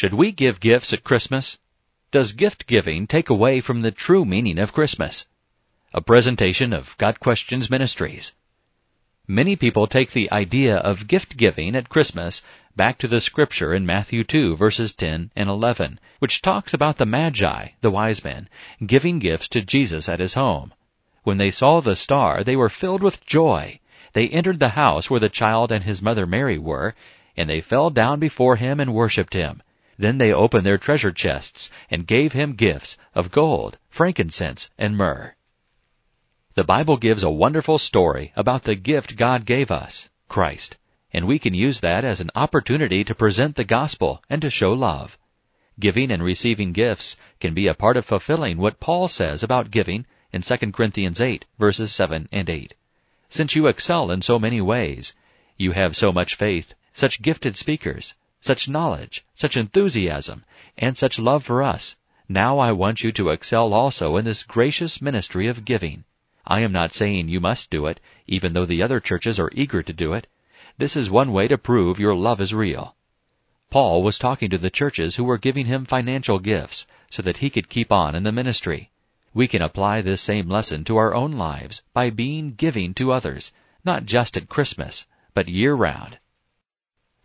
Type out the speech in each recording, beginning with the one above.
Should we give gifts at Christmas? Does gift giving take away from the true meaning of Christmas? A presentation of Got Questions Ministries. Many people take the idea of gift giving at Christmas back to the scripture in Matthew 2 verses 10 and 11, which talks about the Magi, the wise men, giving gifts to Jesus at his home. When they saw the star, they were filled with joy. They entered the house where the child and his mother Mary were, and they fell down before him and worshipped him. Then they opened their treasure chests and gave him gifts of gold, frankincense, and myrrh. The Bible gives a wonderful story about the gift God gave us, Christ, and we can use that as an opportunity to present the gospel and to show love. Giving and receiving gifts can be a part of fulfilling what Paul says about giving in 2 Corinthians 8 verses 7 and 8. Since you excel in so many ways, you have so much faith, such gifted speakers, such knowledge, such enthusiasm, and such love for us. Now I want you to excel also in this gracious ministry of giving. I am not saying you must do it, even though the other churches are eager to do it. This is one way to prove your love is real. Paul was talking to the churches who were giving him financial gifts so that he could keep on in the ministry. We can apply this same lesson to our own lives by being giving to others, not just at Christmas, but year round.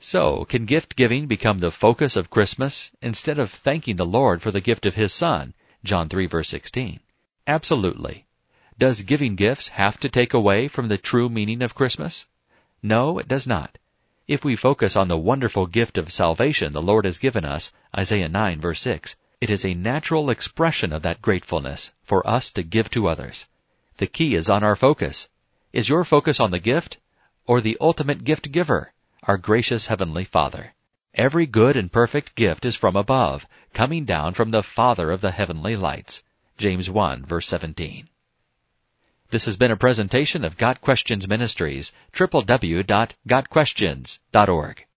So, can gift giving become the focus of Christmas instead of thanking the Lord for the gift of His Son? John 3 verse 16. Absolutely. Does giving gifts have to take away from the true meaning of Christmas? No, it does not. If we focus on the wonderful gift of salvation the Lord has given us, Isaiah 9 verse 6, it is a natural expression of that gratefulness for us to give to others. The key is on our focus. Is your focus on the gift or the ultimate gift giver? Our gracious Heavenly Father. Every good and perfect gift is from above, coming down from the Father of the heavenly lights. James 1 verse 17. This has been a presentation of Got Questions Ministries, www.gotquestions.org.